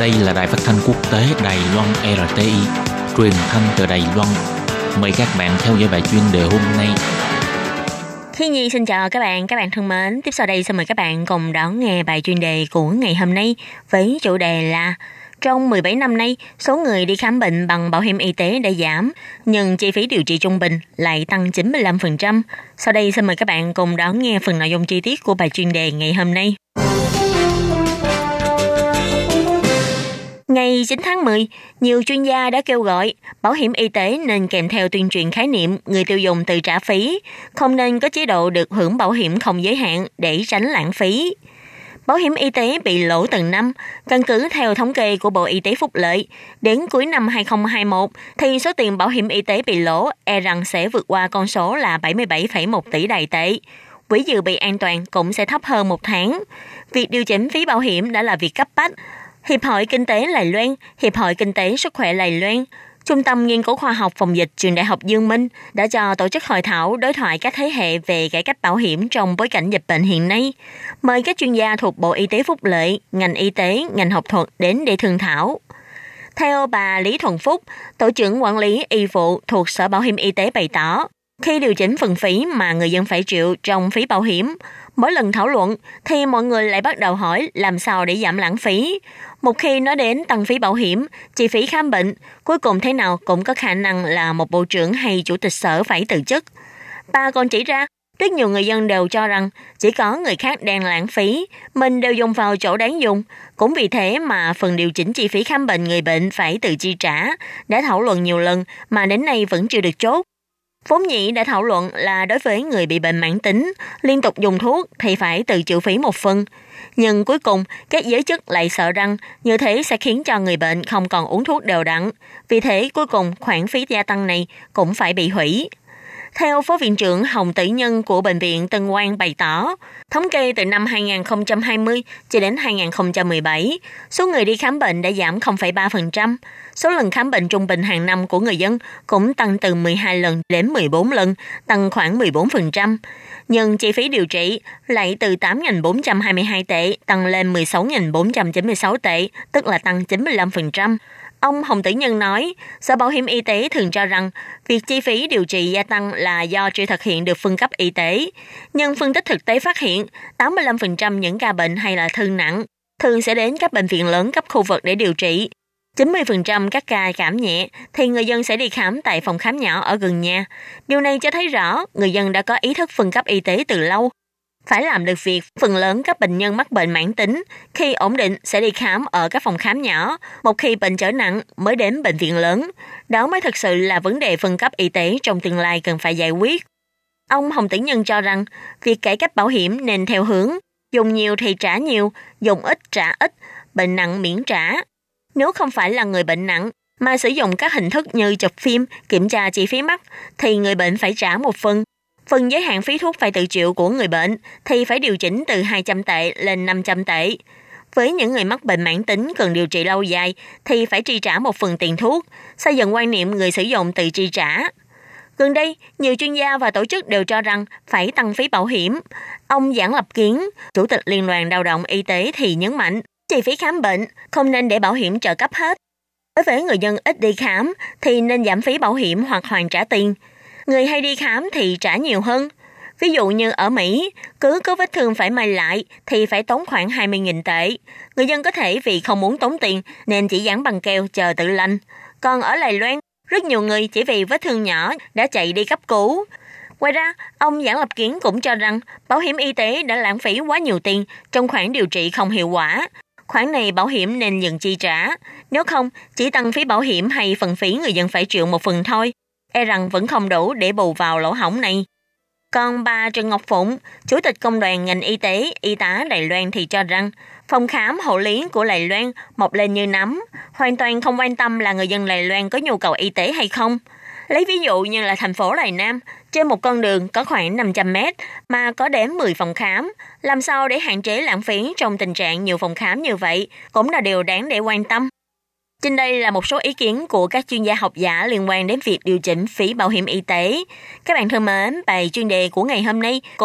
Đây là đài phát thanh quốc tế Đài Loan RTI, truyền thanh từ Đài Loan. Mời các bạn theo dõi bài chuyên đề hôm nay. Thiên Nhi xin chào các bạn, các bạn thân mến. Tiếp sau đây xin mời các bạn cùng đón nghe bài chuyên đề của ngày hôm nay với chủ đề là trong 17 năm nay, số người đi khám bệnh bằng bảo hiểm y tế đã giảm, nhưng chi phí điều trị trung bình lại tăng 95%. Sau đây xin mời các bạn cùng đón nghe phần nội dung chi tiết của bài chuyên đề ngày hôm nay. Ngày 9 tháng 10, nhiều chuyên gia đã kêu gọi bảo hiểm y tế nên kèm theo tuyên truyền khái niệm người tiêu dùng tự trả phí, không nên có chế độ được hưởng bảo hiểm không giới hạn để tránh lãng phí. Bảo hiểm y tế bị lỗ từng năm, căn cứ theo thống kê của Bộ Y tế Phúc Lợi, đến cuối năm 2021 thì số tiền bảo hiểm y tế bị lỗ e rằng sẽ vượt qua con số là 77,1 tỷ đài tệ. Quỹ dự bị an toàn cũng sẽ thấp hơn một tháng. Việc điều chỉnh phí bảo hiểm đã là việc cấp bách. Hiệp hội Kinh tế Lài Loan, Hiệp hội Kinh tế Sức khỏe Lài Loan, Trung tâm Nghiên cứu Khoa học Phòng dịch Trường Đại học Dương Minh đã cho tổ chức hội thảo đối thoại các thế hệ về cải cách bảo hiểm trong bối cảnh dịch bệnh hiện nay. Mời các chuyên gia thuộc Bộ Y tế Phúc Lợi, ngành y tế, ngành học thuật đến để thương thảo. Theo bà Lý Thuận Phúc, Tổ trưởng quản lý y vụ thuộc Sở Bảo hiểm Y tế bày tỏ, khi điều chỉnh phần phí mà người dân phải chịu trong phí bảo hiểm, mỗi lần thảo luận thì mọi người lại bắt đầu hỏi làm sao để giảm lãng phí. Một khi nói đến tăng phí bảo hiểm, chi phí khám bệnh, cuối cùng thế nào cũng có khả năng là một bộ trưởng hay chủ tịch sở phải từ chức. Bà còn chỉ ra, rất nhiều người dân đều cho rằng chỉ có người khác đang lãng phí, mình đều dùng vào chỗ đáng dùng. Cũng vì thế mà phần điều chỉnh chi phí khám bệnh người bệnh phải tự chi trả, đã thảo luận nhiều lần mà đến nay vẫn chưa được chốt. Vốn nhĩ đã thảo luận là đối với người bị bệnh mãn tính, liên tục dùng thuốc thì phải tự chịu phí một phần. Nhưng cuối cùng, các giới chức lại sợ rằng như thế sẽ khiến cho người bệnh không còn uống thuốc đều đặn. Vì thế, cuối cùng khoản phí gia tăng này cũng phải bị hủy. Theo Phó Viện trưởng Hồng Tử Nhân của Bệnh viện Tân Quang bày tỏ, thống kê từ năm 2020 cho đến 2017, số người đi khám bệnh đã giảm 0,3%. Số lần khám bệnh trung bình hàng năm của người dân cũng tăng từ 12 lần đến 14 lần, tăng khoảng 14%. Nhưng chi phí điều trị lại từ 8.422 tệ tăng lên 16.496 tệ, tức là tăng 95%. Ông Hồng Tử Nhân nói, Sở Bảo hiểm Y tế thường cho rằng việc chi phí điều trị gia tăng là do chưa thực hiện được phân cấp y tế. Nhưng phân tích thực tế phát hiện, 85% những ca bệnh hay là thương nặng thường sẽ đến các bệnh viện lớn cấp khu vực để điều trị. 90% các ca cảm nhẹ thì người dân sẽ đi khám tại phòng khám nhỏ ở gần nhà. Điều này cho thấy rõ người dân đã có ý thức phân cấp y tế từ lâu. Phải làm được việc, phần lớn các bệnh nhân mắc bệnh mãn tính khi ổn định sẽ đi khám ở các phòng khám nhỏ, một khi bệnh trở nặng mới đến bệnh viện lớn. Đó mới thực sự là vấn đề phân cấp y tế trong tương lai cần phải giải quyết. Ông Hồng Tử Nhân cho rằng, việc cải cách bảo hiểm nên theo hướng dùng nhiều thì trả nhiều, dùng ít trả ít, bệnh nặng miễn trả. Nếu không phải là người bệnh nặng, mà sử dụng các hình thức như chụp phim, kiểm tra chi phí mắc, thì người bệnh phải trả một phần. Phần giới hạn phí thuốc phải tự chịu của người bệnh thì phải điều chỉnh từ 200 tệ lên 500 tệ. Với những người mắc bệnh mãn tính cần điều trị lâu dài thì phải chi trả một phần tiền thuốc, xây dựng quan niệm người sử dụng tự chi trả. Gần đây, nhiều chuyên gia và tổ chức đều cho rằng phải tăng phí bảo hiểm. Ông Giảng Lập Kiến, Chủ tịch Liên đoàn Lao động Y tế thì nhấn mạnh, chi phí khám bệnh không nên để bảo hiểm trợ cấp hết. Đối với người dân ít đi khám thì nên giảm phí bảo hiểm hoặc hoàn trả tiền. Người hay đi khám thì trả nhiều hơn. Ví dụ như ở Mỹ, cứ có vết thương phải may lại thì phải tốn khoảng 20.000 tệ. Người dân có thể vì không muốn tốn tiền nên chỉ dán bằng keo chờ tự lành. Còn ở Lài Loan, rất nhiều người chỉ vì vết thương nhỏ đã chạy đi cấp cứu. Ngoài ra, ông Giảng Lập Kiến cũng cho rằng bảo hiểm y tế đã lãng phí quá nhiều tiền trong khoản điều trị không hiệu quả. Khoản này bảo hiểm nên dừng chi trả. Nếu không, chỉ tăng phí bảo hiểm hay phần phí người dân phải chịu một phần thôi. E rằng vẫn không đủ để bù vào lỗ hổng này. Còn bà Trần Ngọc Phụng, Chủ tịch Công đoàn ngành y tế, y tá Đài Loan thì cho rằng phòng khám hộ lý của Đài Loan mọc lên như nấm, hoàn toàn không quan tâm là người dân Đài Loan có nhu cầu y tế hay không. Lấy ví dụ như là thành phố Đài Nam, trên một con đường có khoảng 500 mét mà có đến 10 phòng khám, làm sao để hạn chế lãng phí trong tình trạng nhiều phòng khám như vậy cũng là điều đáng để quan tâm. Trên đây là một số ý kiến của các chuyên gia học giả liên quan đến việc điều chỉnh phí bảo hiểm y tế. Các bạn thân mến, bài chuyên đề của ngày hôm nay cũng